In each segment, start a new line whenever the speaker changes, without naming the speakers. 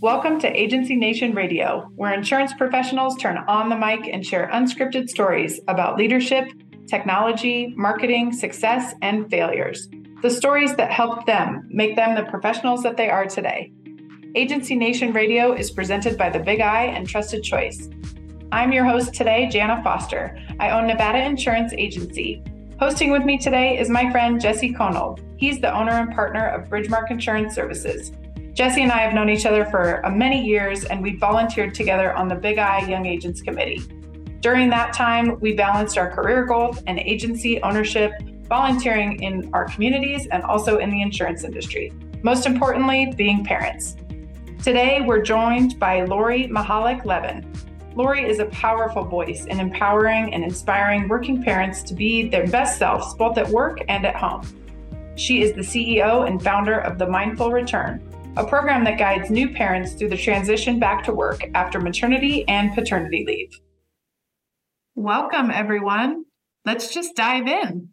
Welcome to Agency Nation Radio, where insurance professionals turn on the mic and share unscripted stories about leadership, technology, marketing, success, and failures. The stories that helped them make them the professionals that they are today. Agency Nation Radio is presented by the Big I and Trusted Choice. I'm your host today, Jana Foster. I own Nevada Insurance Agency. Hosting with me today is my friend Jesse Konold. He's the owner and partner of BridgeMark Insurance Services. Jesse and I have known each other for uh, many years, and we volunteered together on the Big I Young Agents Committee. During that time, we balanced our career goals and agency ownership, volunteering in our communities and also in the insurance industry. Most importantly, being parents. Today, we're joined by Lori Mihalich-Levin. Lori is a powerful voice in empowering and inspiring working parents to be their best selves, both at work and at home. She is the CEO and founder of The Mindful Return, a program that guides new parents through the transition back to work after maternity and paternity leave. Welcome, everyone. Let's just dive in.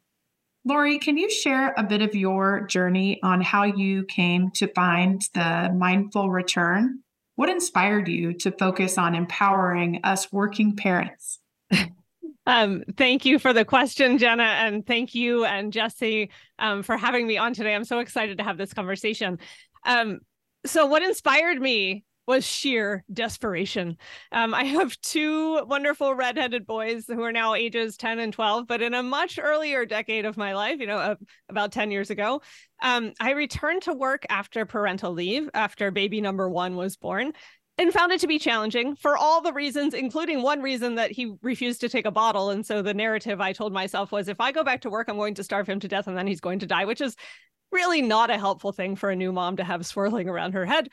Lori, can you share a bit of your journey on how you came to find the mindful return? What inspired you to focus on empowering us working parents?
Um, thank you for the question, Jenna, and thank you and Jesse um, for having me on today. I'm so excited to have this conversation. Um, so what inspired me was sheer desperation. Um, I have two wonderful redheaded boys who are now ages 10 and 12, but in a much earlier decade of my life, you know, uh, about 10 years ago, um, I returned to work after parental leave, after baby number one was born. And found it to be challenging for all the reasons, including one reason that he refused to take a bottle. And so the narrative I told myself was if I go back to work, I'm going to starve him to death and then he's going to die, which is really not a helpful thing for a new mom to have swirling around her head.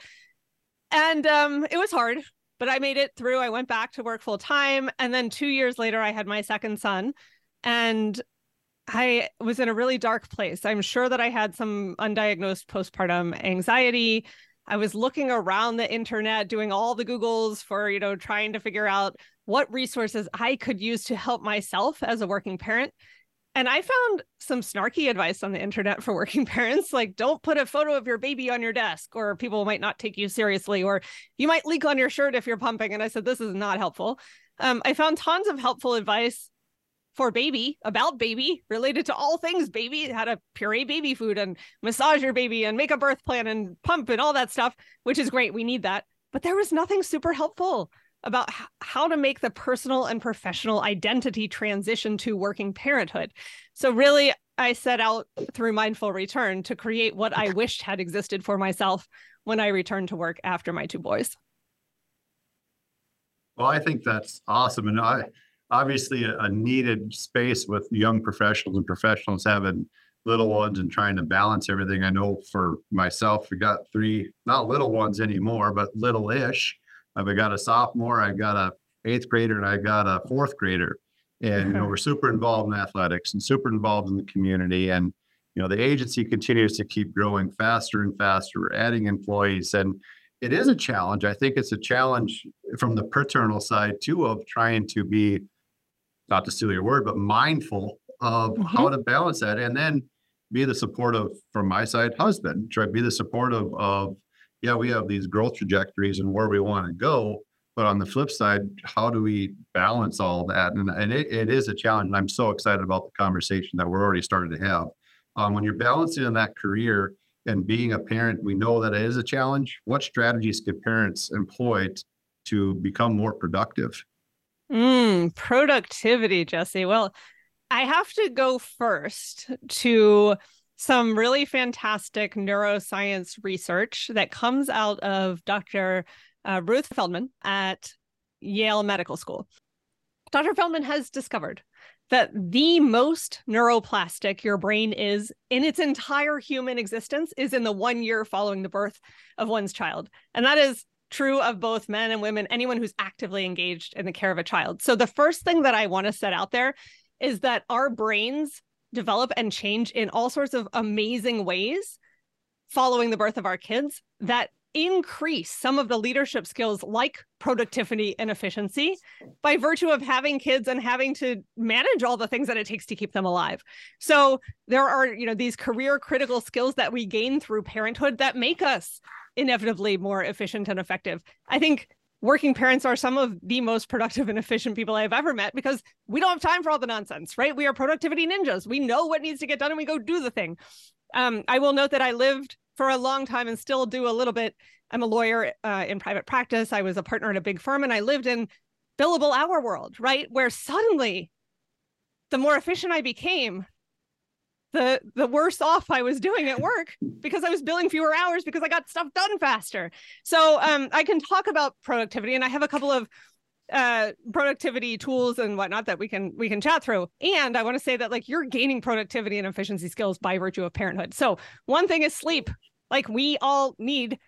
And um, it was hard, but I made it through. I went back to work full time. And then two years later, I had my second son. And I was in a really dark place. I'm sure that I had some undiagnosed postpartum anxiety. I was looking around the internet, doing all the Googles for, you know, trying to figure out what resources I could use to help myself as a working parent. And I found some snarky advice on the internet for working parents like don't put a photo of your baby on your desk or people might not take you seriously or you might leak on your shirt if you're pumping. And I said this is not helpful. Um, I found tons of helpful advice for baby about baby related to all things baby how to puree baby food and massage your baby and make a birth plan and pump and all that stuff which is great we need that. But there was nothing super helpful about how to make the personal and professional identity transition to working parenthood. So, really, I set out through Mindful Return to create what I wished had existed for myself when I returned to work after my two boys.
Well, I think that's awesome. And I obviously a, a needed space with young professionals and professionals having little ones and trying to balance everything. I know for myself, we got three, not little ones anymore, but little ish. I've got a sophomore, I got a eighth grader, and I got a fourth grader. And you know, we're super involved in athletics and super involved in the community. And you know, the agency continues to keep growing faster and faster. We're adding employees, and it is a challenge. I think it's a challenge from the paternal side too of trying to be, not to steal your word, but mindful of mm-hmm. how to balance that, and then be the supportive from my side husband. Try to be the supportive of yeah, we have these growth trajectories and where we want to go. But on the flip side, how do we balance all that? And, and it, it is a challenge. And I'm so excited about the conversation that we're already starting to have. Um, when you're balancing in that career and being a parent, we know that it is a challenge. What strategies can parents employ t- to become more productive?
Mm, productivity, Jesse. Well, I have to go first to some really fantastic neuroscience research that comes out of Dr. Uh, Ruth Feldman at Yale Medical School. Dr. Feldman has discovered that the most neuroplastic your brain is in its entire human existence is in the one year following the birth of one's child. And that is true of both men and women, anyone who's actively engaged in the care of a child. So, the first thing that I want to set out there is that our brains develop and change in all sorts of amazing ways following the birth of our kids that increase some of the leadership skills like productivity and efficiency by virtue of having kids and having to manage all the things that it takes to keep them alive. So there are, you know, these career critical skills that we gain through parenthood that make us inevitably more efficient and effective. I think working parents are some of the most productive and efficient people I've ever met because we don't have time for all the nonsense, right? We are productivity ninjas. We know what needs to get done and we go do the thing. Um, I will note that I lived for a long time and still do a little bit. I'm a lawyer uh, in private practice. I was a partner at a big firm and I lived in billable hour world, right? Where suddenly the more efficient I became, the the worse off I was doing at work because I was billing fewer hours because I got stuff done faster. So um, I can talk about productivity, and I have a couple of uh, productivity tools and whatnot that we can we can chat through. And I want to say that like you're gaining productivity and efficiency skills by virtue of parenthood. So one thing is sleep. Like we all need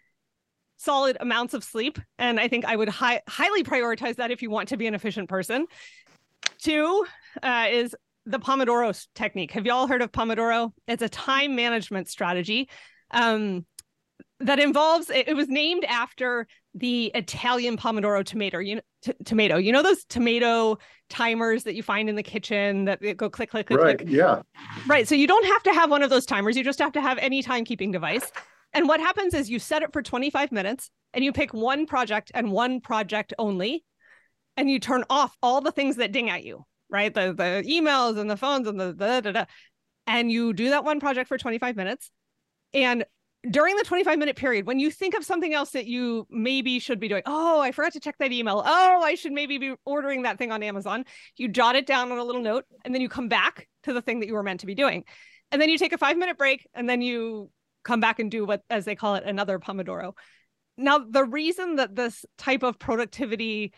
solid amounts of sleep, and I think I would hi- highly prioritize that if you want to be an efficient person. Two uh, is the Pomodoro technique. Have you all heard of Pomodoro? It's a time management strategy um, that involves. It, it, was named after the Italian Pomodoro tomato. You know, t- tomato. You know those tomato timers that you find in the kitchen that go click, click, click,
right.
click.
Yeah.
Right. So you don't have to have one of those timers. You just have to have any timekeeping device. And what happens is you set it for 25 minutes and you pick one project and one project only, and you turn off all the things that ding at you right? The the emails and the phones and the da, da, da. and you do that one project for 25 minutes. And during the 25 minute period, when you think of something else that you maybe should be doing, oh, I forgot to check that email. Oh, I should maybe be ordering that thing on Amazon. You jot it down on a little note and then you come back to the thing that you were meant to be doing. And then you take a five minute break and then you come back and do what, as they call it, another Pomodoro. Now, the reason that this type of productivity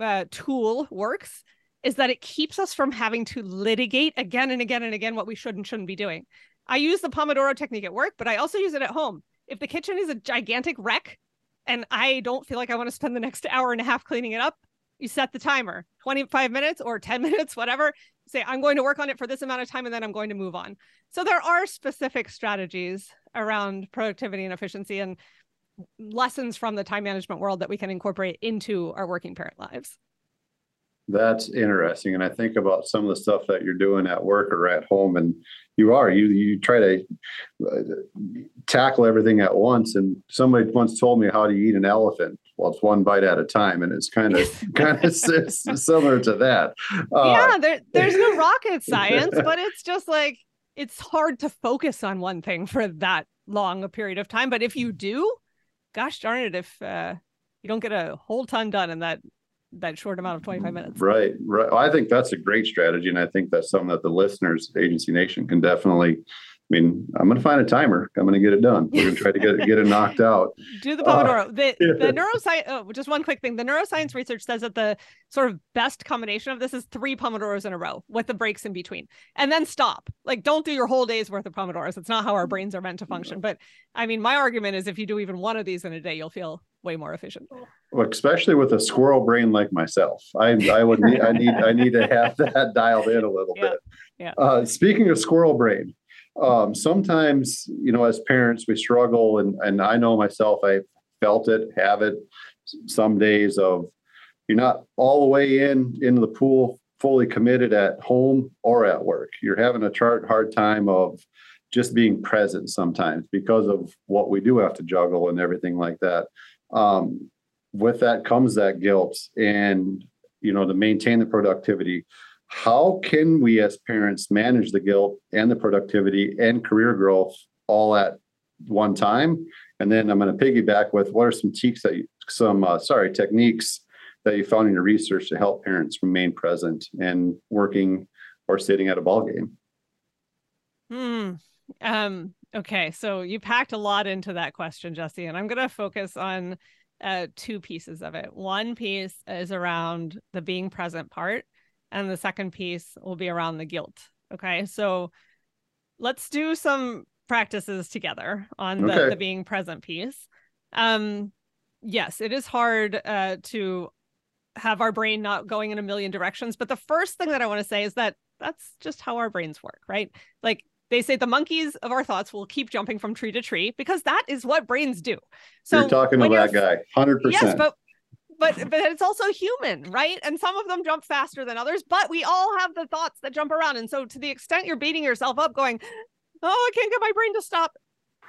uh, tool works is that it keeps us from having to litigate again and again and again what we should and shouldn't be doing. I use the Pomodoro technique at work, but I also use it at home. If the kitchen is a gigantic wreck and I don't feel like I want to spend the next hour and a half cleaning it up, you set the timer 25 minutes or 10 minutes, whatever. Say, I'm going to work on it for this amount of time and then I'm going to move on. So there are specific strategies around productivity and efficiency and lessons from the time management world that we can incorporate into our working parent lives.
That's interesting. And I think about some of the stuff that you're doing at work or at home, and you are you you try to uh, tackle everything at once. And somebody once told me how to eat an elephant. Well, it's one bite at a time, and it's kind of kind of similar to that.
Uh, yeah, there, there's no rocket science, but it's just like it's hard to focus on one thing for that long a period of time. But if you do, gosh darn it, if uh, you don't get a whole ton done in that that short amount of 25 minutes.
Right, right. Well, I think that's a great strategy. And I think that's something that the listeners, Agency Nation, can definitely. I mean, I'm going to find a timer. I'm going to get it done. We're going to try to get it, get it knocked out.
Do the Pomodoro. Uh, the the neuroscience. Oh, just one quick thing. The neuroscience research says that the sort of best combination of this is three Pomodoros in a row with the breaks in between, and then stop. Like, don't do your whole day's worth of Pomodoros. It's not how our brains are meant to function. But I mean, my argument is if you do even one of these in a day, you'll feel way more efficient.
Especially with a squirrel brain like myself, I I would need I need I need to have that dialed in a little
yeah.
bit.
Yeah.
Uh, speaking of squirrel brain, um, sometimes you know as parents we struggle, and and I know myself I felt it, have it. Some days of you're not all the way in into the pool fully committed at home or at work. You're having a chart hard time of just being present sometimes because of what we do have to juggle and everything like that um, with that comes that guilt and you know to maintain the productivity. How can we as parents manage the guilt and the productivity and career growth all at one time? And then i'm going to piggyback with what are some techniques that you, some uh, sorry techniques that you found in your research to help parents remain present and working or sitting at a ball game?
Hmm. Um Okay, so you packed a lot into that question, Jesse, and I'm going to focus on uh, two pieces of it. One piece is around the being present part, and the second piece will be around the guilt. Okay, so let's do some practices together on the, okay. the being present piece. Um, yes, it is hard uh, to have our brain not going in a million directions, but the first thing that I want to say is that that's just how our brains work, right? Like they say the monkeys of our thoughts will keep jumping from tree to tree because that is what brains do. So
you're talking to that guy, hundred percent. Yes,
but but but it's also human, right? And some of them jump faster than others, but we all have the thoughts that jump around. And so to the extent you're beating yourself up, going, "Oh, I can't get my brain to stop,"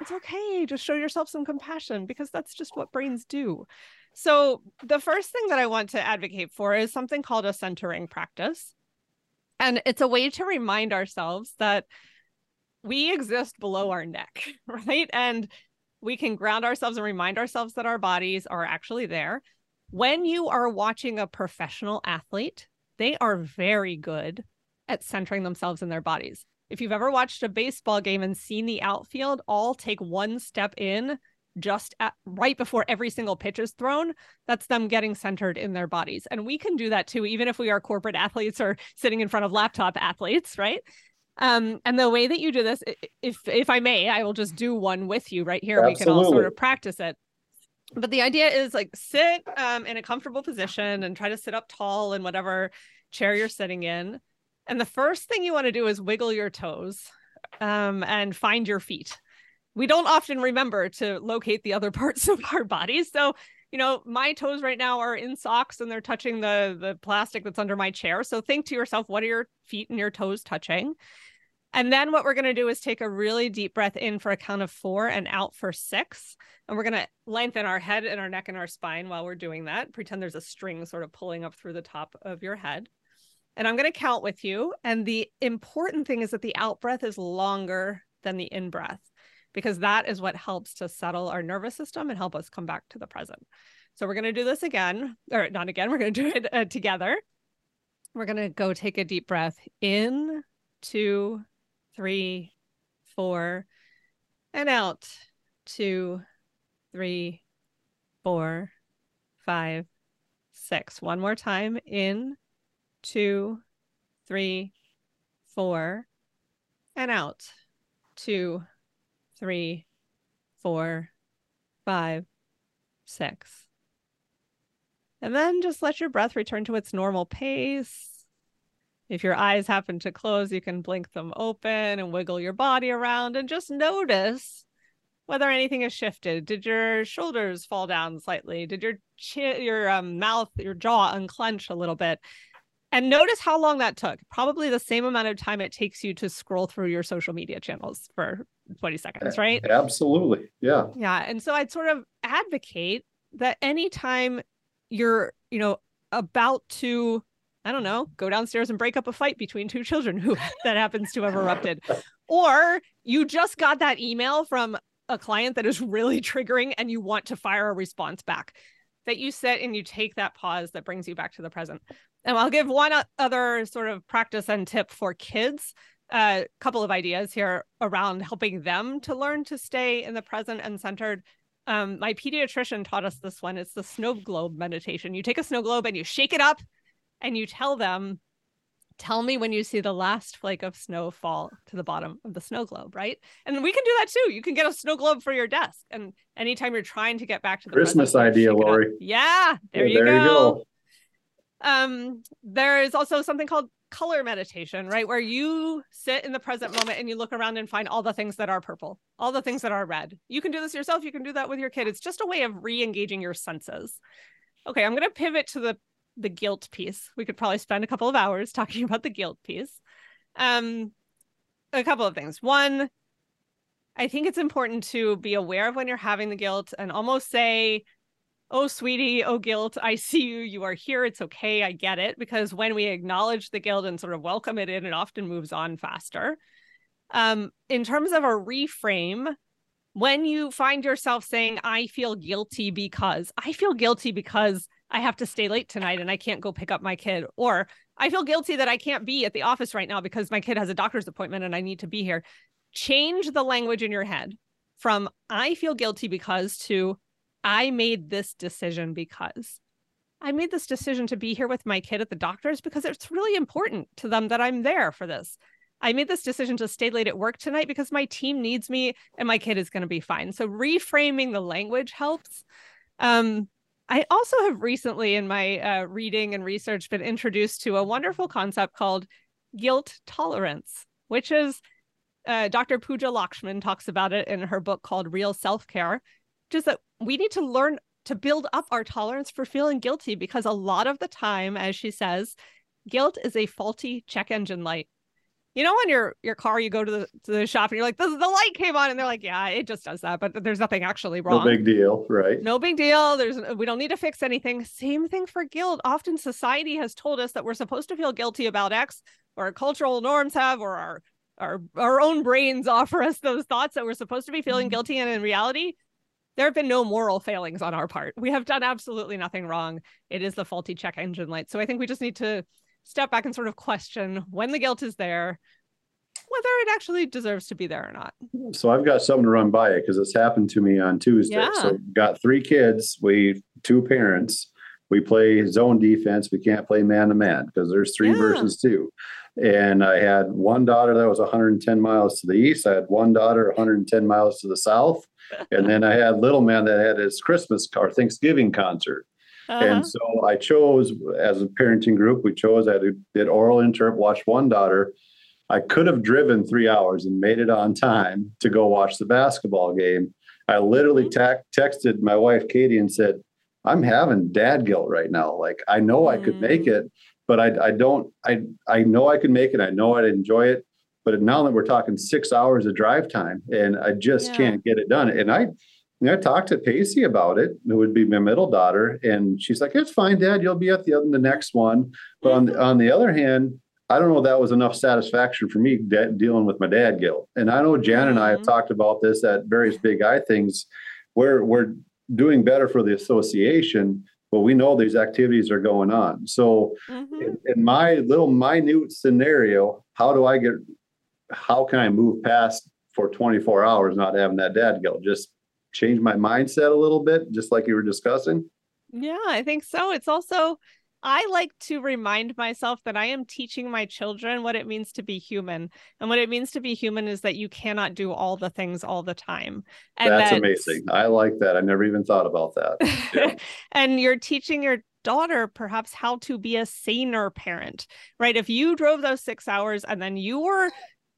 It's okay. Just show yourself some compassion because that's just what brains do. So, the first thing that I want to advocate for is something called a centering practice. And it's a way to remind ourselves that we exist below our neck, right? And we can ground ourselves and remind ourselves that our bodies are actually there. When you are watching a professional athlete, they are very good at centering themselves in their bodies. If you've ever watched a baseball game and seen the outfield all take one step in just at, right before every single pitch is thrown, that's them getting centered in their bodies. And we can do that too, even if we are corporate athletes or sitting in front of laptop athletes, right? Um, and the way that you do this, if if I may, I will just do one with you right here. Absolutely. We can all sort of practice it. But the idea is like sit um, in a comfortable position and try to sit up tall in whatever chair you're sitting in. And the first thing you want to do is wiggle your toes um, and find your feet. We don't often remember to locate the other parts of our bodies. So, you know, my toes right now are in socks and they're touching the the plastic that's under my chair. So think to yourself, what are your feet and your toes touching? And then what we're going to do is take a really deep breath in for a count of four and out for six. And we're going to lengthen our head and our neck and our spine while we're doing that. Pretend there's a string sort of pulling up through the top of your head. And I'm going to count with you. And the important thing is that the out breath is longer than the in breath because that is what helps to settle our nervous system and help us come back to the present. So we're going to do this again, or not again, we're going to do it uh, together. We're going to go take a deep breath in, two, three, four, and out. Two, three, four, five, six. One more time. In, two, three, four, and out. Two, three, four, five, six. And then just let your breath return to its normal pace if your eyes happen to close, you can blink them open and wiggle your body around and just notice whether anything has shifted. Did your shoulders fall down slightly? Did your chin, your um, mouth, your jaw unclench a little bit? And notice how long that took. Probably the same amount of time it takes you to scroll through your social media channels for 20 seconds, right?
Absolutely. Yeah.
Yeah. And so I'd sort of advocate that anytime you're, you know, about to I don't know, go downstairs and break up a fight between two children who that happens to have erupted. Or you just got that email from a client that is really triggering and you want to fire a response back. That you sit and you take that pause that brings you back to the present. And I'll give one other sort of practice and tip for kids. A uh, couple of ideas here around helping them to learn to stay in the present and centered. Um, my pediatrician taught us this one. It's the snow globe meditation. You take a snow globe and you shake it up and you tell them tell me when you see the last flake of snow fall to the bottom of the snow globe, right? And we can do that too. You can get a snow globe for your desk. And anytime you're trying to get back to the
Christmas present, idea, Lori.
Yeah, there, yeah, you, there go. you go. Um, there is also something called color meditation, right? Where you sit in the present moment and you look around and find all the things that are purple, all the things that are red. You can do this yourself. You can do that with your kid. It's just a way of re-engaging your senses. Okay, I'm going to pivot to the the guilt piece. We could probably spend a couple of hours talking about the guilt piece. Um, a couple of things. One, I think it's important to be aware of when you're having the guilt and almost say, Oh, sweetie, oh, guilt, I see you. You are here. It's okay. I get it. Because when we acknowledge the guilt and sort of welcome it in, it often moves on faster. Um, in terms of a reframe, when you find yourself saying, I feel guilty because I feel guilty because I have to stay late tonight and I can't go pick up my kid. Or I feel guilty that I can't be at the office right now because my kid has a doctor's appointment and I need to be here. Change the language in your head from I feel guilty because to I made this decision because I made this decision to be here with my kid at the doctor's because it's really important to them that I'm there for this. I made this decision to stay late at work tonight because my team needs me and my kid is going to be fine. So reframing the language helps. Um, I also have recently, in my uh, reading and research, been introduced to a wonderful concept called guilt tolerance, which is uh, Dr. Pooja Lakshmin talks about it in her book called Real Self Care, is that we need to learn to build up our tolerance for feeling guilty because a lot of the time, as she says, guilt is a faulty check engine light. You know, when your your car, you go to the to the shop and you're like, the, the light came on, and they're like, yeah, it just does that, but there's nothing actually wrong.
No big deal, right?
No big deal. There's we don't need to fix anything. Same thing for guilt. Often society has told us that we're supposed to feel guilty about X, or our cultural norms have, or our our our own brains offer us those thoughts that we're supposed to be feeling mm-hmm. guilty, and in reality, there have been no moral failings on our part. We have done absolutely nothing wrong. It is the faulty check engine light. So I think we just need to step back and sort of question when the guilt is there, whether it actually deserves to be there or not.
So I've got something to run by it because it's happened to me on Tuesday. Yeah. So got three kids, we two parents. We play zone defense. We can't play man to man because there's three yeah. versus two. And I had one daughter that was 110 miles to the east. I had one daughter 110 miles to the south. and then I had little man that had his Christmas or Thanksgiving concert. Uh-huh. And so I chose as a parenting group, we chose I did oral interp, watched one daughter. I could have driven three hours and made it on time to go watch the basketball game. I literally mm-hmm. texted my wife Katie and said, "I'm having dad guilt right now. Like I know I could make mm. it, but I, I don't. I I know I could make it. I know I'd enjoy it. But now that we're talking six hours of drive time, and I just yeah. can't get it done. And I and I talked to Pacey about it. It would be my middle daughter, and she's like, "It's fine, Dad. You'll be at the other, the next one." But on the, on the other hand, I don't know that was enough satisfaction for me de- dealing with my dad guilt. And I know Jan and I have mm-hmm. talked about this at various big I things, where we're doing better for the association, but we know these activities are going on. So, mm-hmm. in, in my little minute scenario, how do I get? How can I move past for 24 hours not having that dad guilt? Just change my mindset a little bit, just like you were discussing?
Yeah, I think so. It's also, I like to remind myself that I am teaching my children what it means to be human. And what it means to be human is that you cannot do all the things all the time.
And That's that, amazing. I like that. I never even thought about that.
Yeah. and you're teaching your daughter perhaps how to be a saner parent, right? If you drove those six hours and then you were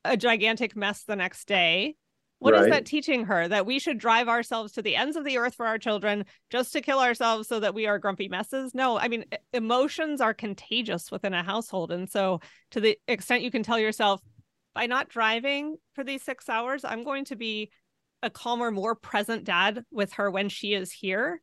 a gigantic mess the next day, what right. is that teaching her? That we should drive ourselves to the ends of the earth for our children just to kill ourselves so that we are grumpy messes? No, I mean, emotions are contagious within a household. And so, to the extent you can tell yourself, by not driving for these six hours, I'm going to be a calmer, more present dad with her when she is here.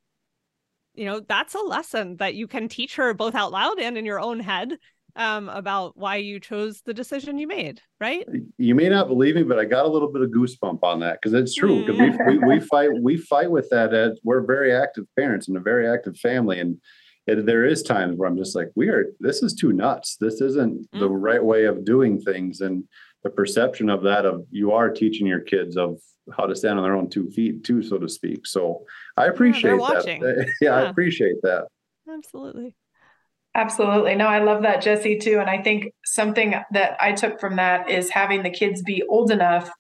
You know, that's a lesson that you can teach her both out loud and in your own head um, about why you chose the decision you made, right?
You may not believe me, but I got a little bit of goosebump on that because it's true. Because we, we, we fight we fight with that. As we're very active parents and a very active family, and it, there is times where I'm just like, we are. This is too nuts. This isn't mm-hmm. the right way of doing things, and the perception of that of you are teaching your kids of how to stand on their own two feet too, so to speak. So I appreciate yeah, that. yeah, yeah, I appreciate that.
Absolutely.
Absolutely. No, I love that, Jesse, too. And I think something that I took from that is having the kids be old enough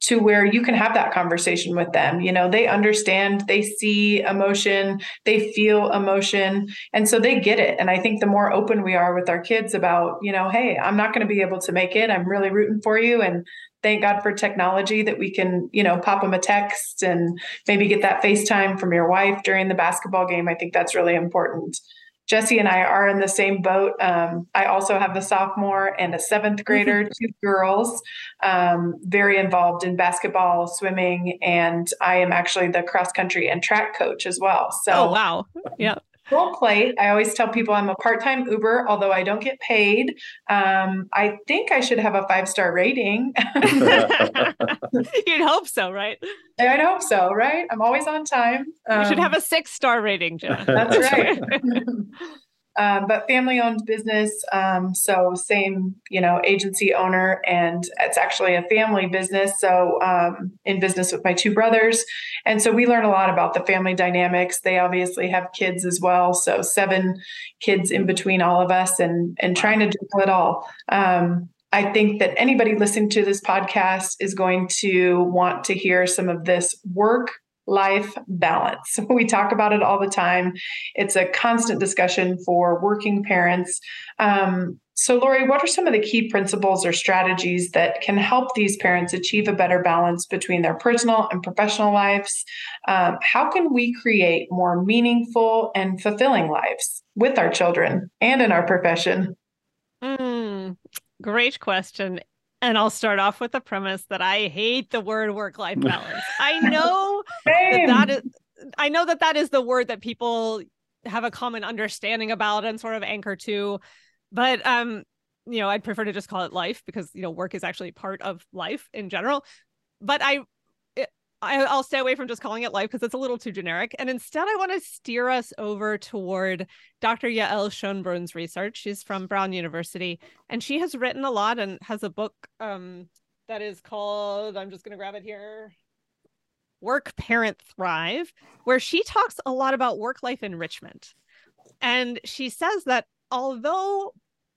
to where you can have that conversation with them. You know, they understand, they see emotion, they feel emotion, and so they get it. And I think the more open we are with our kids about, you know, hey, I'm not going to be able to make it. I'm really rooting for you. And thank God for technology that we can, you know, pop them a text and maybe get that FaceTime from your wife during the basketball game. I think that's really important. Jesse and I are in the same boat. Um, I also have a sophomore and a seventh grader, mm-hmm. two girls, um, very involved in basketball, swimming, and I am actually the cross country and track coach as well. So,
oh, wow. Yeah
full plate. I always tell people I'm a part time Uber, although I don't get paid. Um, I think I should have a five star rating.
You'd hope so, right?
I'd hope so, right? I'm always on time.
Um, you should have um, a six star rating, Jen.
That's right. um, but family owned business. Um, so same, you know, agency owner, and it's actually a family business. So um, in business with my two brothers, and so we learn a lot about the family dynamics. They obviously have kids as well, so seven kids in between all of us, and and trying to do it all. Um, I think that anybody listening to this podcast is going to want to hear some of this work life balance. We talk about it all the time. It's a constant discussion for working parents. Um, so, Lori, what are some of the key principles or strategies that can help these parents achieve a better balance between their personal and professional lives? Um, how can we create more meaningful and fulfilling lives with our children and in our profession?
Mm, great question. And I'll start off with the premise that I hate the word work life balance. I know that, that is I know that that is the word that people have a common understanding about and sort of anchor to, but um you know, I'd prefer to just call it life because you know work is actually part of life in general. But I I, will stay away from just calling it life because it's a little too generic. And instead, I want to steer us over toward Dr. Yael Schonbrun's research. She's from Brown University, and she has written a lot and has a book um, that is called, I'm just going to grab it here Work, Parent, Thrive, where she talks a lot about work life enrichment. And she says that although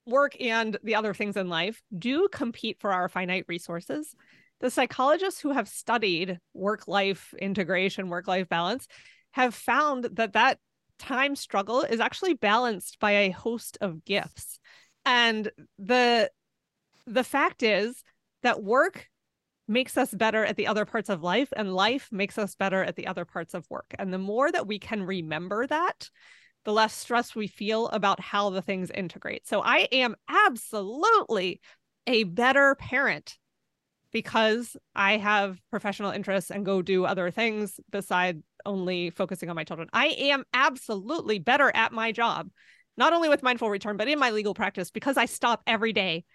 work and the other things in life do compete for our finite resources, the psychologists who have studied work life integration, work life balance, have found that that time struggle is actually balanced by a host of gifts. And the the fact is that work makes us better at the other parts of life and life makes us better at the other parts of work. And the more that we can remember that, the less stress we feel about how the things integrate. So I am absolutely a better parent because I have professional interests and go do other things beside only focusing on my children. I am absolutely better at my job, not only with mindful return, but in my legal practice because I stop every day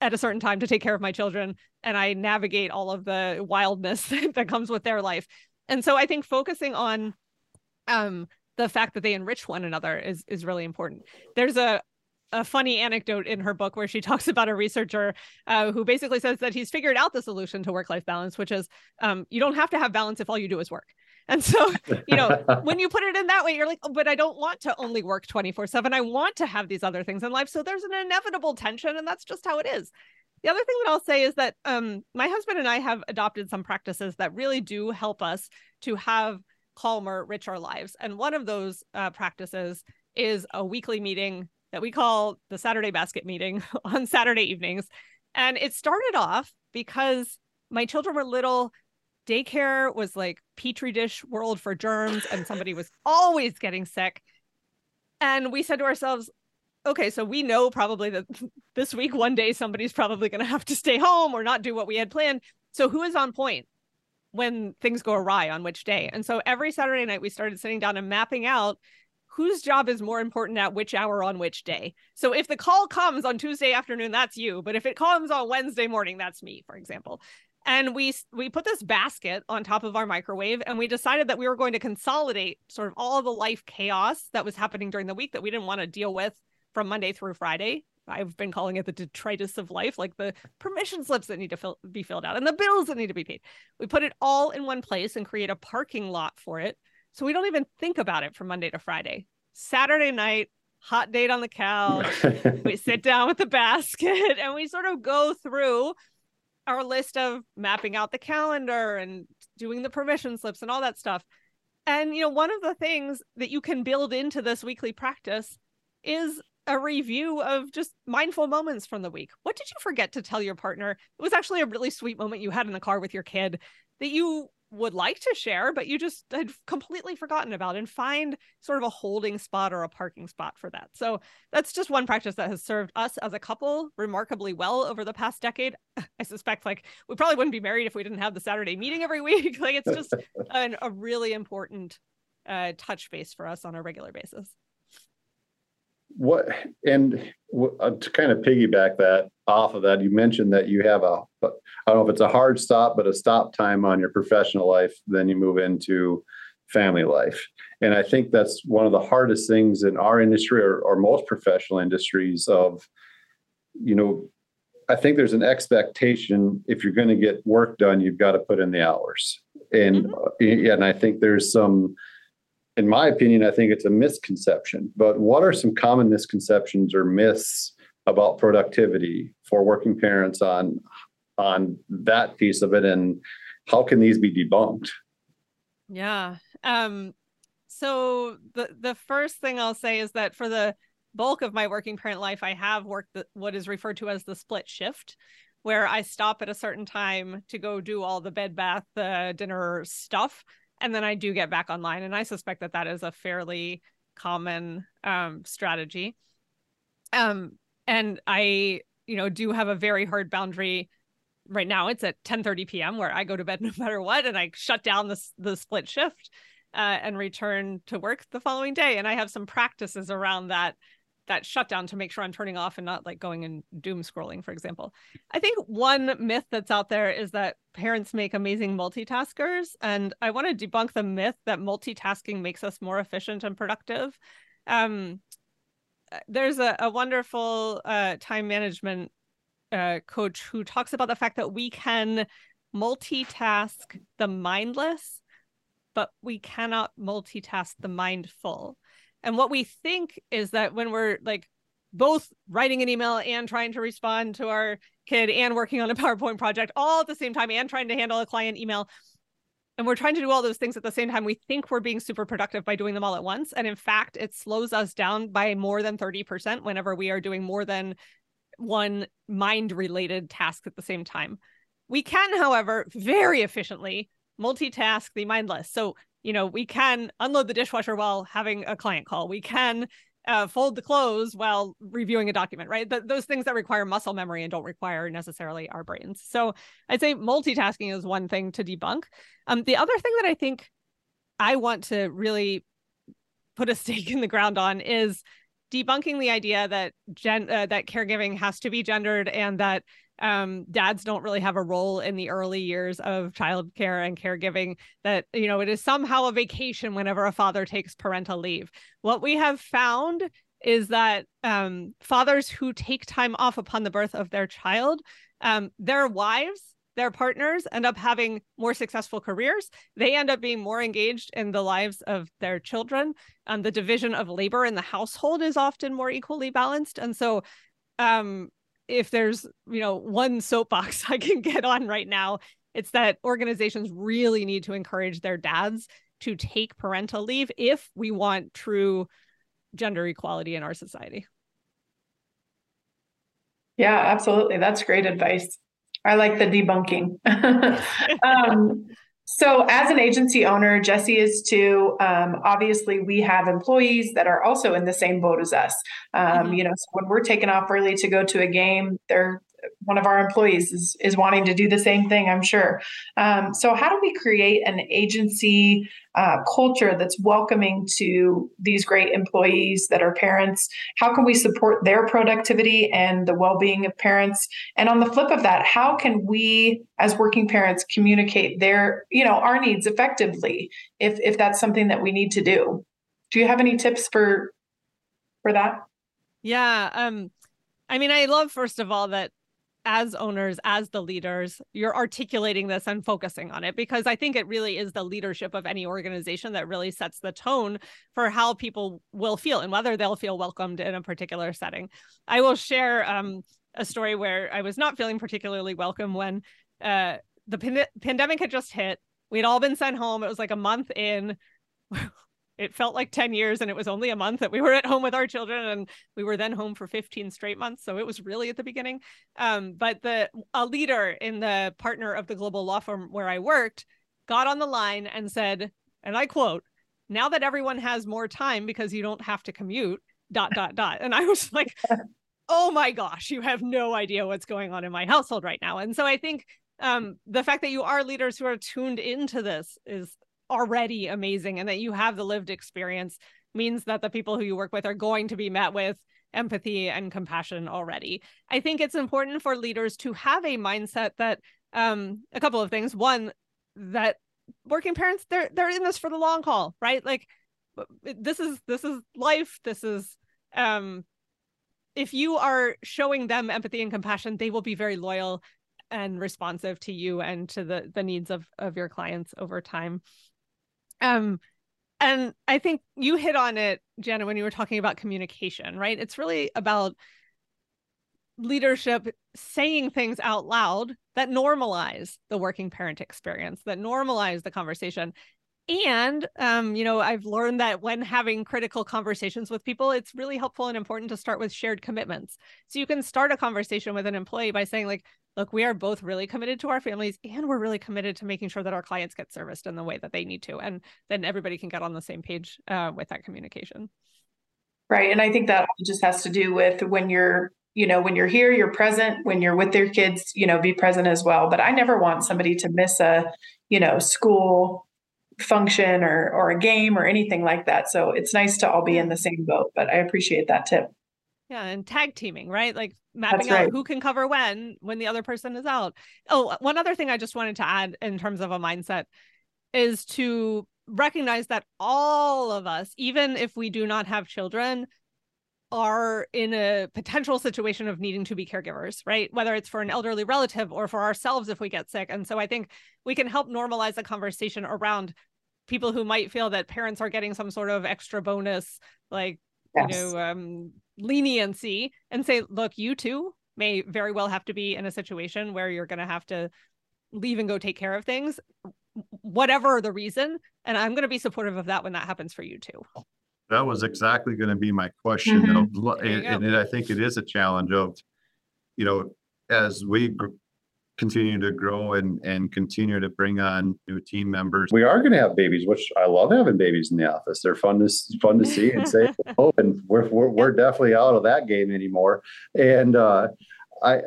at a certain time to take care of my children and I navigate all of the wildness that comes with their life. And so I think focusing on um the fact that they enrich one another is is really important. There's a a funny anecdote in her book where she talks about a researcher uh, who basically says that he's figured out the solution to work life balance, which is um, you don't have to have balance if all you do is work. And so, you know, when you put it in that way, you're like, oh, but I don't want to only work 24 7. I want to have these other things in life. So there's an inevitable tension, and that's just how it is. The other thing that I'll say is that um, my husband and I have adopted some practices that really do help us to have calmer, richer lives. And one of those uh, practices is a weekly meeting that we call the Saturday basket meeting on Saturday evenings. And it started off because my children were little. Daycare was like petri dish world for germs, and somebody was always getting sick. And we said to ourselves, okay, so we know probably that this week, one day, somebody's probably going to have to stay home or not do what we had planned. So who is on point when things go awry on which day? And so every Saturday night, we started sitting down and mapping out whose job is more important at which hour on which day. So if the call comes on Tuesday afternoon, that's you. But if it comes on Wednesday morning, that's me, for example. And we we put this basket on top of our microwave, and we decided that we were going to consolidate sort of all the life chaos that was happening during the week that we didn't want to deal with from Monday through Friday. I've been calling it the detritus of life, like the permission slips that need to fill, be filled out and the bills that need to be paid. We put it all in one place and create a parking lot for it so we don't even think about it from Monday to Friday. Saturday night, hot date on the couch. we sit down with the basket and we sort of go through our list of mapping out the calendar and doing the permission slips and all that stuff. And, you know, one of the things that you can build into this weekly practice is a review of just mindful moments from the week. What did you forget to tell your partner? It was actually a really sweet moment you had in the car with your kid that you would like to share, but you just had completely forgotten about and find sort of a holding spot or a parking spot for that. So that's just one practice that has served us as a couple remarkably well over the past decade. I suspect like we probably wouldn't be married if we didn't have the Saturday meeting every week. like it's just an, a really important uh, touch base for us on a regular basis
what and uh, to kind of piggyback that off of that you mentioned that you have a i don't know if it's a hard stop but a stop time on your professional life then you move into family life and i think that's one of the hardest things in our industry or, or most professional industries of you know i think there's an expectation if you're going to get work done you've got to put in the hours and mm-hmm. Uh, and i think there's some in my opinion, I think it's a misconception. But what are some common misconceptions or myths about productivity for working parents on on that piece of it, and how can these be debunked?
Yeah. Um, so the the first thing I'll say is that for the bulk of my working parent life, I have worked the, what is referred to as the split shift, where I stop at a certain time to go do all the bed, bath, uh, dinner stuff and then I do get back online. And I suspect that that is a fairly common um, strategy. Um, and I you know do have a very hard boundary right now it's at 10 30 p.m where i go to bed no matter what and i shut down the, the split shift uh, and return to work the following day and i have some practices around that that shutdown to make sure i'm turning off and not like going and doom scrolling for example i think one myth that's out there is that parents make amazing multitaskers and i want to debunk the myth that multitasking makes us more efficient and productive um, uh, there's a, a wonderful uh, time management uh, coach who talks about the fact that we can multitask the mindless, but we cannot multitask the mindful. And what we think is that when we're like both writing an email and trying to respond to our kid and working on a PowerPoint project all at the same time and trying to handle a client email, and we're trying to do all those things at the same time we think we're being super productive by doing them all at once. And in fact it slows us down by more than 30% whenever we are doing more than one mind related task at the same time. We can however very efficiently multitask the mindless. So you know we can unload the dishwasher while having a client call we can uh, fold the clothes while reviewing a document, right? Th- those things that require muscle memory and don't require necessarily our brains. So I'd say multitasking is one thing to debunk. Um, the other thing that I think I want to really put a stake in the ground on is debunking the idea that gen uh, that caregiving has to be gendered and that um, dads don't really have a role in the early years of childcare and caregiving that you know it is somehow a vacation whenever a father takes parental leave what we have found is that um, fathers who take time off upon the birth of their child um, their wives their partners end up having more successful careers. They end up being more engaged in the lives of their children. Um, the division of labor in the household is often more equally balanced. And so, um, if there's you know one soapbox I can get on right now, it's that organizations really need to encourage their dads to take parental leave if we want true gender equality in our society.
Yeah, absolutely. That's great advice. I like the debunking. um, so, as an agency owner, Jesse is too. Um, obviously, we have employees that are also in the same boat as us. Um, mm-hmm. You know, so when we're taking off early to go to a game, they're one of our employees is, is wanting to do the same thing, I'm sure. Um, so, how do we create an agency uh, culture that's welcoming to these great employees that are parents? How can we support their productivity and the well being of parents? And on the flip of that, how can we, as working parents, communicate their, you know, our needs effectively if if that's something that we need to do? Do you have any tips for for that?
Yeah. Um, I mean, I love first of all that as owners, as the leaders, you're articulating this and focusing on it because I think it really is the leadership of any organization that really sets the tone for how people will feel and whether they'll feel welcomed in a particular setting. I will share um, a story where I was not feeling particularly welcome when uh, the pan- pandemic had just hit. We'd all been sent home. It was like a month in. It felt like 10 years and it was only a month that we were at home with our children and we were then home for 15 straight months so it was really at the beginning. Um, but the a leader in the partner of the global law firm where i worked got on the line and said and i quote now that everyone has more time because you don't have to commute dot dot dot. And i was like oh my gosh you have no idea what's going on in my household right now. And so i think um, the fact that you are leaders who are tuned into this is already amazing and that you have the lived experience means that the people who you work with are going to be met with empathy and compassion already. I think it's important for leaders to have a mindset that um a couple of things. One that working parents they're they're in this for the long haul, right? Like this is this is life. This is um if you are showing them empathy and compassion, they will be very loyal and responsive to you and to the the needs of of your clients over time. Um, and I think you hit on it, Jenna, when you were talking about communication, right? It's really about leadership saying things out loud that normalize the working parent experience, that normalize the conversation. And, um, you know, I've learned that when having critical conversations with people, it's really helpful and important to start with shared commitments. So you can start a conversation with an employee by saying, like, look, we are both really committed to our families and we're really committed to making sure that our clients get serviced in the way that they need to. And then everybody can get on the same page uh, with that communication.
Right. And I think that just has to do with when you're you know, when you're here, you're present. When you're with their kids, you know, be present as well. But I never want somebody to miss a, you know, school function or or a game or anything like that. So it's nice to all be in the same boat. But I appreciate that tip.
Yeah, and tag teaming, right? Like mapping out who can cover when when the other person is out. Oh, one other thing I just wanted to add in terms of a mindset is to recognize that all of us, even if we do not have children, are in a potential situation of needing to be caregivers, right? Whether it's for an elderly relative or for ourselves if we get sick. And so I think we can help normalize the conversation around people who might feel that parents are getting some sort of extra bonus, like, yes. you know, um, leniency and say, look, you too may very well have to be in a situation where you're going to have to leave and go take care of things, whatever the reason. And I'm going to be supportive of that when that happens for you too.
That was exactly going to be my question. Mm-hmm. And, and, I think it is a challenge of, you know, as we gr- continue to grow and, and continue to bring on new team members.
We are going to have babies, which I love having babies in the office. They're fun to fun to see and say, oh, and we're, we're, we're definitely out of that game anymore. And uh, I,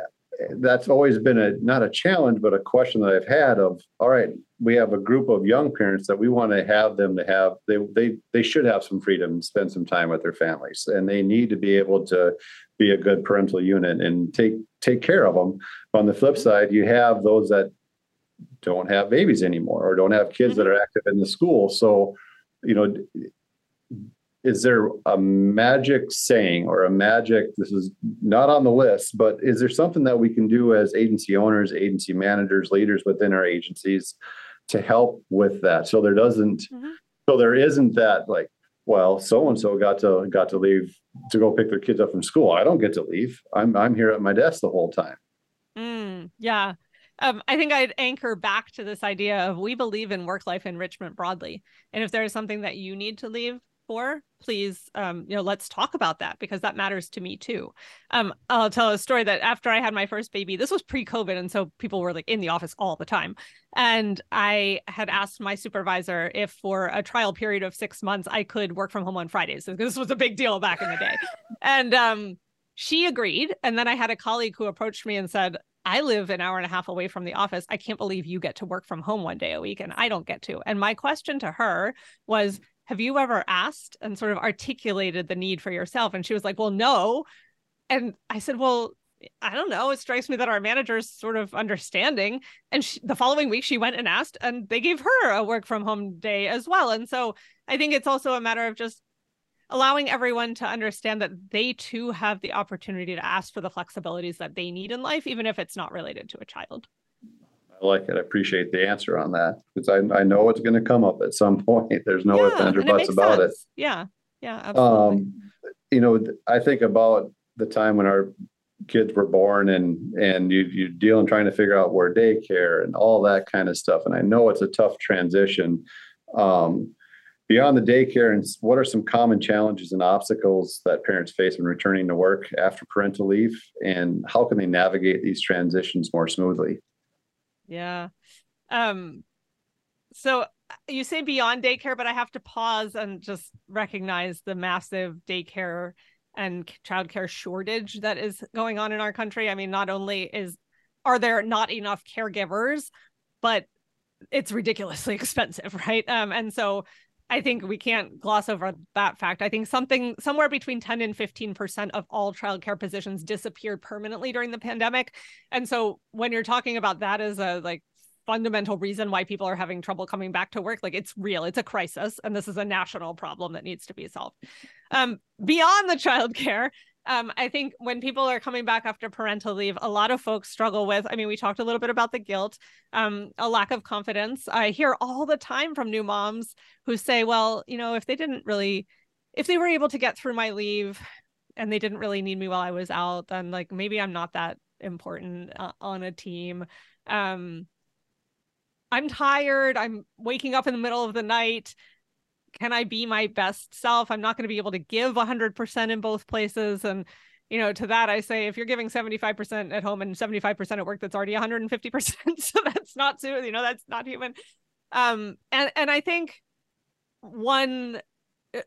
that's always been a not a challenge but a question that i've had of all right we have a group of young parents that we want to have them to have they they they should have some freedom and spend some time with their families and they need to be able to be a good parental unit and take take care of them on the flip side you have those that don't have babies anymore or don't have kids mm-hmm. that are active in the school so you know is there a magic saying or a magic this is not on the list but is there something that we can do as agency owners agency managers leaders within our agencies to help with that. So there doesn't mm-hmm. so there isn't that like well so and so got to got to leave to go pick their kids up from school. I don't get to leave. I'm i'm here at my desk the whole time.
Mm, yeah. Um, I think I'd anchor back to this idea of we believe in work life enrichment broadly. And if there is something that you need to leave, for please um, you know let's talk about that because that matters to me too. Um, i'll tell a story that after i had my first baby this was pre-covid and so people were like in the office all the time. And i had asked my supervisor if for a trial period of six months i could work from home on fridays. This was a big deal back in the day. And um, she agreed. And then i had a colleague who approached me and said I live an hour and a half away from the office. I can't believe you get to work from home one day a week and I don't get to. And my question to her was, have you ever asked and sort of articulated the need for yourself? And she was like, well, no. And I said, well, I don't know. It strikes me that our manager is sort of understanding. And she, the following week, she went and asked, and they gave her a work from home day as well. And so I think it's also a matter of just allowing everyone to understand that they too have the opportunity to ask for the flexibilities that they need in life, even if it's not related to a child.
I like it. I appreciate the answer on that because I, I know it's going to come up at some point. There's no yeah, ifs, ands, or buts about sense. it.
Yeah. Yeah. Absolutely. Um,
you know, I think about the time when our kids were born and and you you deal and trying to figure out where daycare and all that kind of stuff. And I know it's a tough transition. Um, beyond the daycare, and what are some common challenges and obstacles that parents face when returning to work after parental leave, and how can they navigate these transitions more smoothly?
Yeah. Um so you say beyond daycare, but I have to pause and just recognize the massive daycare and childcare shortage that is going on in our country. I mean, not only is are there not enough caregivers, but it's ridiculously expensive, right? Um, and so I think we can't gloss over that fact. I think something somewhere between 10 and 15% of all childcare positions disappeared permanently during the pandemic. And so when you're talking about that as a like fundamental reason why people are having trouble coming back to work, like it's real, it's a crisis, and this is a national problem that needs to be solved. Um, beyond the childcare, um, I think when people are coming back after parental leave, a lot of folks struggle with. I mean, we talked a little bit about the guilt, um, a lack of confidence. I hear all the time from new moms who say, well, you know, if they didn't really, if they were able to get through my leave and they didn't really need me while I was out, then like maybe I'm not that important uh, on a team. Um, I'm tired. I'm waking up in the middle of the night can I be my best self? I'm not going to be able to give 100% in both places. And, you know, to that, I say if you're giving 75% at home and 75% at work, that's already 150%. so that's not, you know, that's not human. Um, and, and I think one, uh,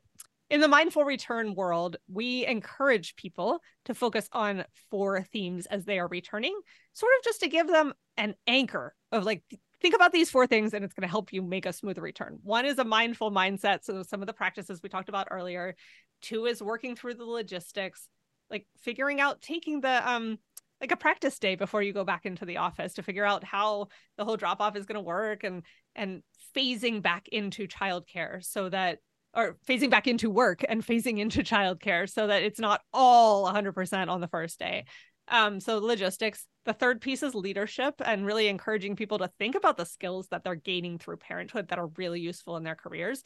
in the mindful return world, we encourage people to focus on four themes as they are returning, sort of just to give them an anchor of like, think about these four things and it's going to help you make a smoother return. One is a mindful mindset. So, some of the practices we talked about earlier. Two is working through the logistics, like figuring out taking the, um, like a practice day before you go back into the office to figure out how the whole drop off is going to work and and phasing back into childcare so that or phasing back into work and phasing into childcare so that it's not all 100% on the first day. Um, so logistics. The third piece is leadership and really encouraging people to think about the skills that they're gaining through parenthood that are really useful in their careers.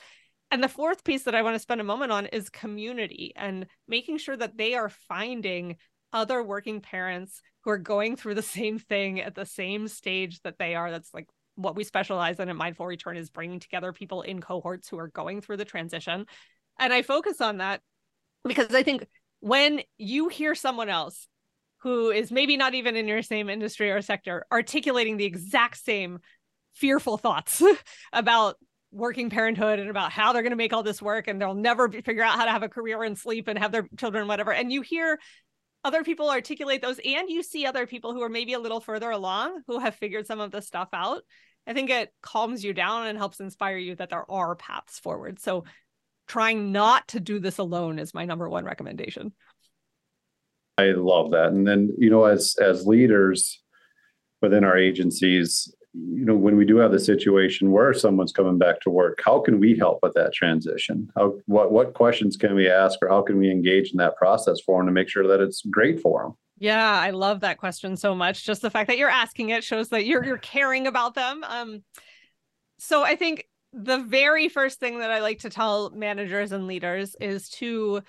And the fourth piece that I want to spend a moment on is community and making sure that they are finding other working parents who are going through the same thing at the same stage that they are. That's like what we specialize in at Mindful Return is bringing together people in cohorts who are going through the transition. And I focus on that because I think when you hear someone else who is maybe not even in your same industry or sector articulating the exact same fearful thoughts about working parenthood and about how they're going to make all this work and they'll never figure out how to have a career and sleep and have their children whatever. And you hear other people articulate those and you see other people who are maybe a little further along who have figured some of the stuff out. I think it calms you down and helps inspire you that there are paths forward. So trying not to do this alone is my number one recommendation
i love that and then you know as as leaders within our agencies you know, when we do have the situation where someone's coming back to work, how can we help with that transition? How, what what questions can we ask, or how can we engage in that process for them to make sure that it's great for them?
Yeah, I love that question so much. Just the fact that you're asking it shows that you're you're caring about them. Um, so I think the very first thing that I like to tell managers and leaders is to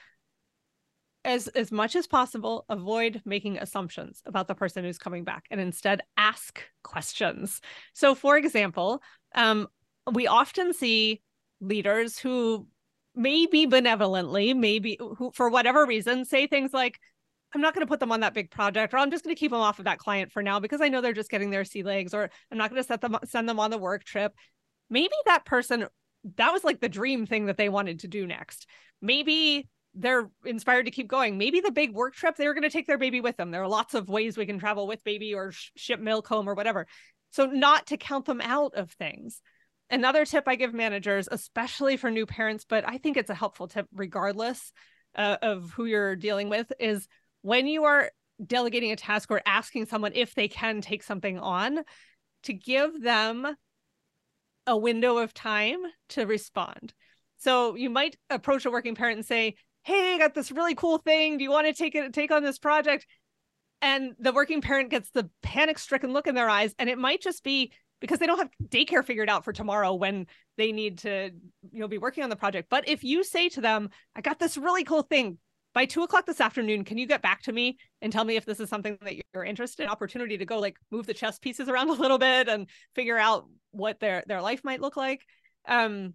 as as much as possible avoid making assumptions about the person who's coming back and instead ask questions. So for example um, we often see leaders who maybe benevolently maybe who for whatever reason say things like i'm not going to put them on that big project or i'm just going to keep them off of that client for now because i know they're just getting their sea legs or i'm not going to set them send them on the work trip. Maybe that person that was like the dream thing that they wanted to do next. Maybe they're inspired to keep going. Maybe the big work trip, they're going to take their baby with them. There are lots of ways we can travel with baby or sh- ship milk home or whatever. So, not to count them out of things. Another tip I give managers, especially for new parents, but I think it's a helpful tip regardless uh, of who you're dealing with, is when you are delegating a task or asking someone if they can take something on, to give them a window of time to respond. So you might approach a working parent and say, hey, I got this really cool thing. Do you want to take it take on this project? And the working parent gets the panic stricken look in their eyes. And it might just be because they don't have daycare figured out for tomorrow when they need to, you know, be working on the project. But if you say to them, I got this really cool thing by two o'clock this afternoon, can you get back to me and tell me if this is something that you're interested in? Opportunity to go like move the chess pieces around a little bit and figure out what their their life might look like. Um,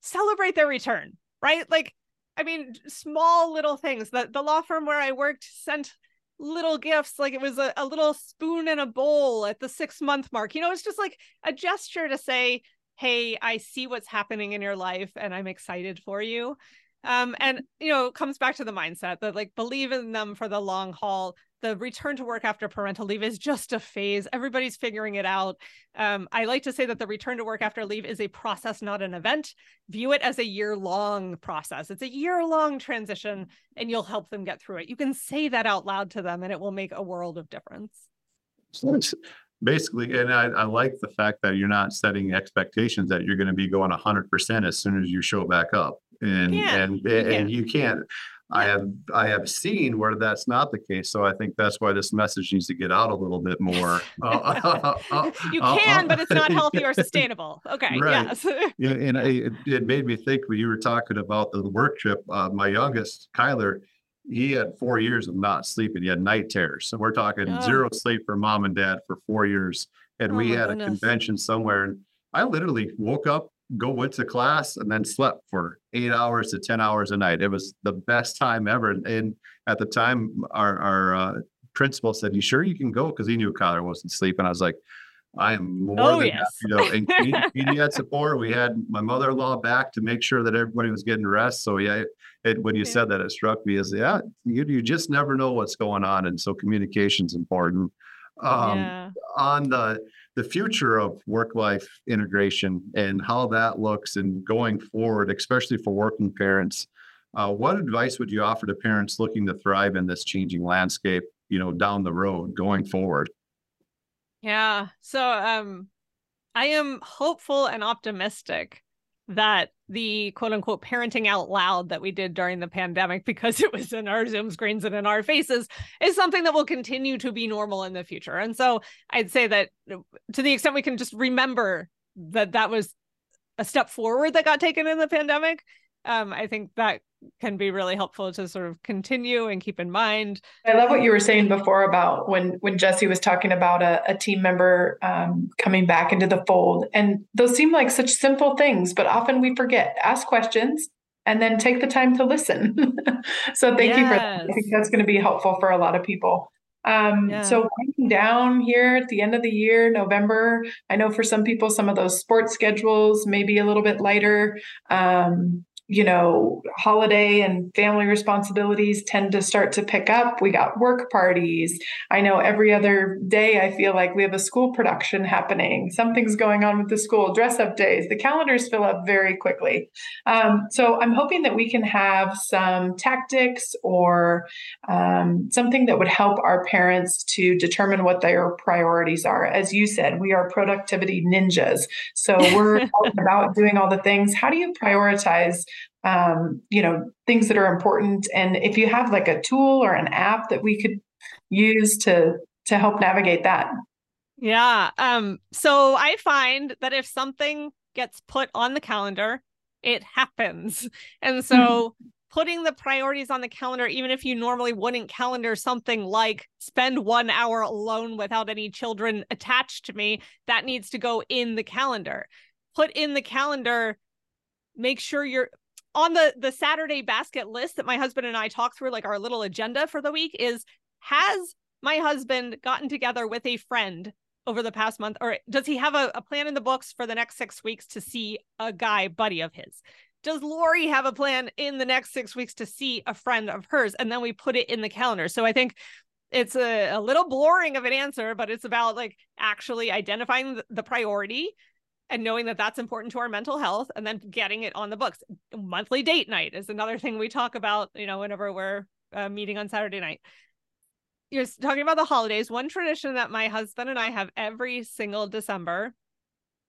celebrate their return, right? Like I mean, small little things. that the law firm where I worked sent little gifts, like it was a, a little spoon and a bowl at the six month mark. You know, it's just like a gesture to say, hey, I see what's happening in your life and I'm excited for you um and you know comes back to the mindset that like believe in them for the long haul the return to work after parental leave is just a phase. Everybody's figuring it out. Um, i like to say that the return to work after leave is a process not an event. View it as a year long process. It's a year long transition and you'll help them get through it. You can say that out loud to them and it will make a world of difference.
Basically and I, I like the fact that you're not setting expectations that you're going to be going 100% as soon as you show back up and and and you can't I have I have seen where that's not the case. So I think that's why this message needs to get out a little bit more.
Uh, you uh, can, uh, but it's not healthy or sustainable. Okay. Right. Yes.
yeah, and it, it, made me think when you were talking about the work trip. Uh, my youngest, Kyler, he had four years of not sleeping. He had night terrors. So we're talking oh. zero sleep for mom and dad for four years. And oh we had goodness. a convention somewhere, and I literally woke up go went to class and then slept for eight hours to 10 hours a night. It was the best time ever. And at the time, our, our uh, principal said, You sure you can go? Because he knew Kyler wasn't sleeping. I was like, I am more oh, than yes. happy to. And Katie, had support. We had my mother-in-law back to make sure that everybody was getting rest. So yeah, it, when you yeah. said that, it struck me as yeah, you you just never know what's going on, and so communication's important. Um, yeah. On the the future of work-life integration and how that looks and going forward, especially for working parents, uh, what advice would you offer to parents looking to thrive in this changing landscape? You know, down the road, going forward.
Yeah. So um I am hopeful and optimistic that the quote unquote parenting out loud that we did during the pandemic because it was in our Zoom screens and in our faces is something that will continue to be normal in the future. And so I'd say that uh, to the extent we can just remember that that was a step forward that got taken in the pandemic, um, I think that can be really helpful to sort of continue and keep in mind.
I love what you were saying before about when when Jesse was talking about a, a team member um, coming back into the fold, and those seem like such simple things, but often we forget. Ask questions and then take the time to listen. so thank yes. you for that. I think that's going to be helpful for a lot of people. Um, yeah. So winding down here at the end of the year, November. I know for some people, some of those sports schedules may be a little bit lighter. Um, you know, holiday and family responsibilities tend to start to pick up. We got work parties. I know every other day I feel like we have a school production happening. Something's going on with the school, dress up days. The calendars fill up very quickly. Um, so I'm hoping that we can have some tactics or um, something that would help our parents to determine what their priorities are. As you said, we are productivity ninjas. So we're about doing all the things. How do you prioritize? Um, you know things that are important. And if you have like a tool or an app that we could use to to help navigate that.
Yeah um so i find that if something gets put on the calendar it happens. And so mm-hmm. putting the priorities on the calendar even if you normally wouldn't calendar something like spend 1 hour alone without any children attached to me that needs to go in the calendar. Put in the calendar make sure you're on the the Saturday basket list that my husband and I talk through, like our little agenda for the week, is has my husband gotten together with a friend over the past month, or does he have a, a plan in the books for the next six weeks to see a guy buddy of his? Does Lori have a plan in the next six weeks to see a friend of hers? And then we put it in the calendar. So I think it's a, a little boring of an answer, but it's about like actually identifying the priority and knowing that that's important to our mental health and then getting it on the books. Monthly date night is another thing we talk about you know whenever we're uh, meeting on saturday night. You're talking about the holidays. One tradition that my husband and i have every single december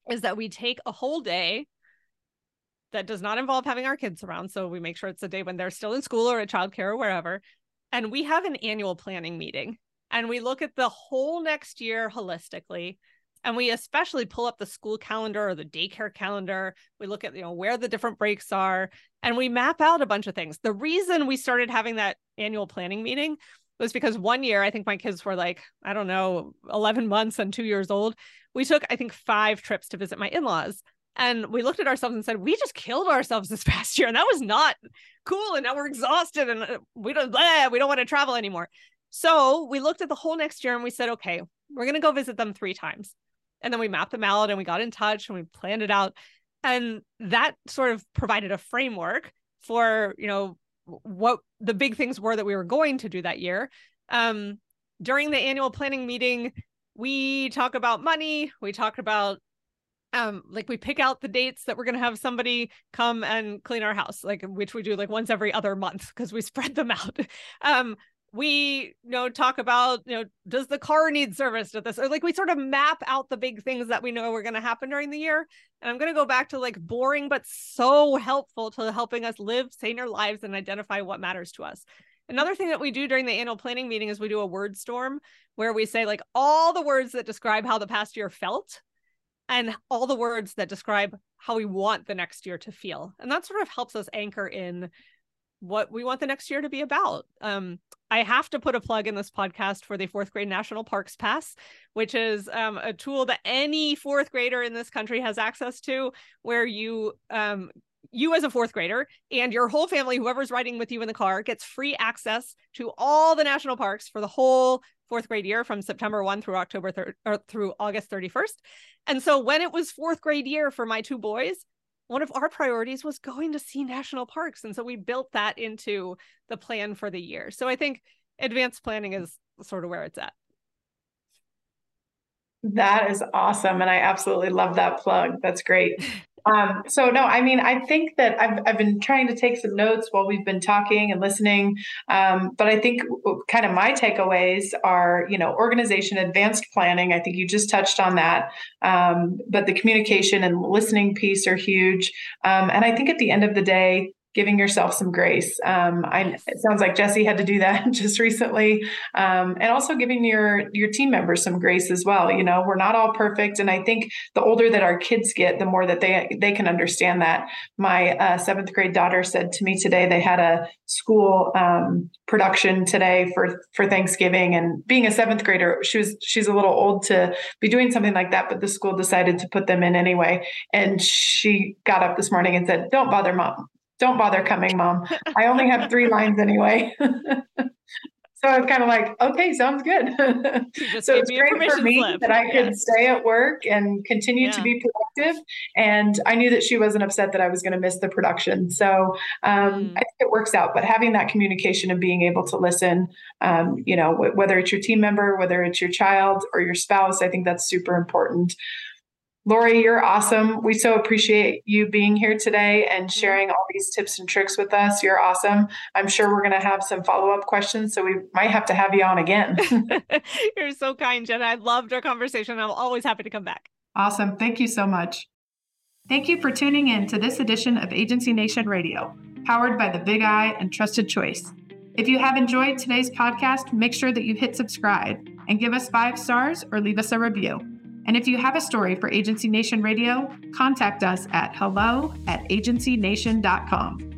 is that we take a whole day that does not involve having our kids around so we make sure it's a day when they're still in school or at childcare or wherever and we have an annual planning meeting and we look at the whole next year holistically and we especially pull up the school calendar or the daycare calendar. We look at you know where the different breaks are and we map out a bunch of things. The reason we started having that annual planning meeting was because one year i think my kids were like i don't know 11 months and 2 years old. We took i think 5 trips to visit my in-laws and we looked at ourselves and said we just killed ourselves this past year. And that was not cool and now we're exhausted and uh, we don't we don't want to travel anymore. So we looked at the whole next year and we said okay we're going to go visit them three times and then we mapped them out and we got in touch and we planned it out. And that sort of provided a framework for, you know, what the big things were that we were going to do that year. Um, during the annual planning meeting, we talk about money, we talk about um like we pick out the dates that we're going to have somebody come and clean our house like which we do like once every other month because we spread them out um we you know talk about you know does the car need serviced at this? Or like we sort of map out the big things that we know are going to happen during the year. And i'm going to go back to like boring but so helpful to helping us live saner lives and identify what matters to us. Another thing that we do during the annual planning meeting is we do a word storm where we say like all the words that describe how the past year felt and all the words that describe how we want the next year to feel. And that sort of helps us anchor in what we want the next year to be about. Um, I have to put a plug in this podcast for the fourth grade National Parks Pass, which is um, a tool that any fourth grader in this country has access to, where you um, you as a fourth grader and your whole family, whoever's riding with you in the car, gets free access to all the national parks for the whole fourth grade year from September 1 through October 3rd or through August 31st. And so when it was fourth grade year for my two boys, one of our priorities was going to see national parks. And so we built that into the plan for the year. So I think advanced planning is sort of where it's at.
That is awesome. And I absolutely love that plug. That's great. Um, so no, I mean, I think that I've, I've been trying to take some notes while we've been talking and listening. Um, but I think kind of my takeaways are, you know, organization, advanced planning. I think you just touched on that. Um, but the communication and listening piece are huge. Um, and I think at the end of the day, giving yourself some grace. Um, I, it sounds like Jesse had to do that just recently, um, and also giving your your team members some grace as well. You know, we're not all perfect, and I think the older that our kids get, the more that they they can understand that. My uh, seventh grade daughter said to me today they had a school um, production today for for Thanksgiving, and being a seventh grader, she was she's a little old to be doing something like that, but the school decided to put them in anyway. And she got up this morning and said, "Don't bother mom." Don't bother coming, mom. I only have three lines anyway. so I was kind of like, okay, sounds good. so it's great for me slip. that I could yes. stay at work and continue yeah. to be productive. And I knew that she wasn't upset that I was going to miss the production. So um, mm. I think it works out. But having that communication and being able to listen, um, you know, w- whether it's your team member, whether it's your child or your spouse, I think that's super important. Lori, you're awesome. We so appreciate you being here today and mm-hmm. sharing all these tips and tricks with us. You're awesome. I'm sure we're going to have some follow up questions, so we might have to have you on again.
you're so kind, Jenna. I loved our conversation. I'm always happy to come back.
Awesome. Thank you so much. Thank you for tuning in to this edition of Agency Nation Radio, powered by the Big I and Trusted Choice. If you have enjoyed today's podcast, make sure that you hit subscribe and give us five stars or leave us a review. And if you have a story for Agency Nation Radio, contact us at hello at agencynation.com.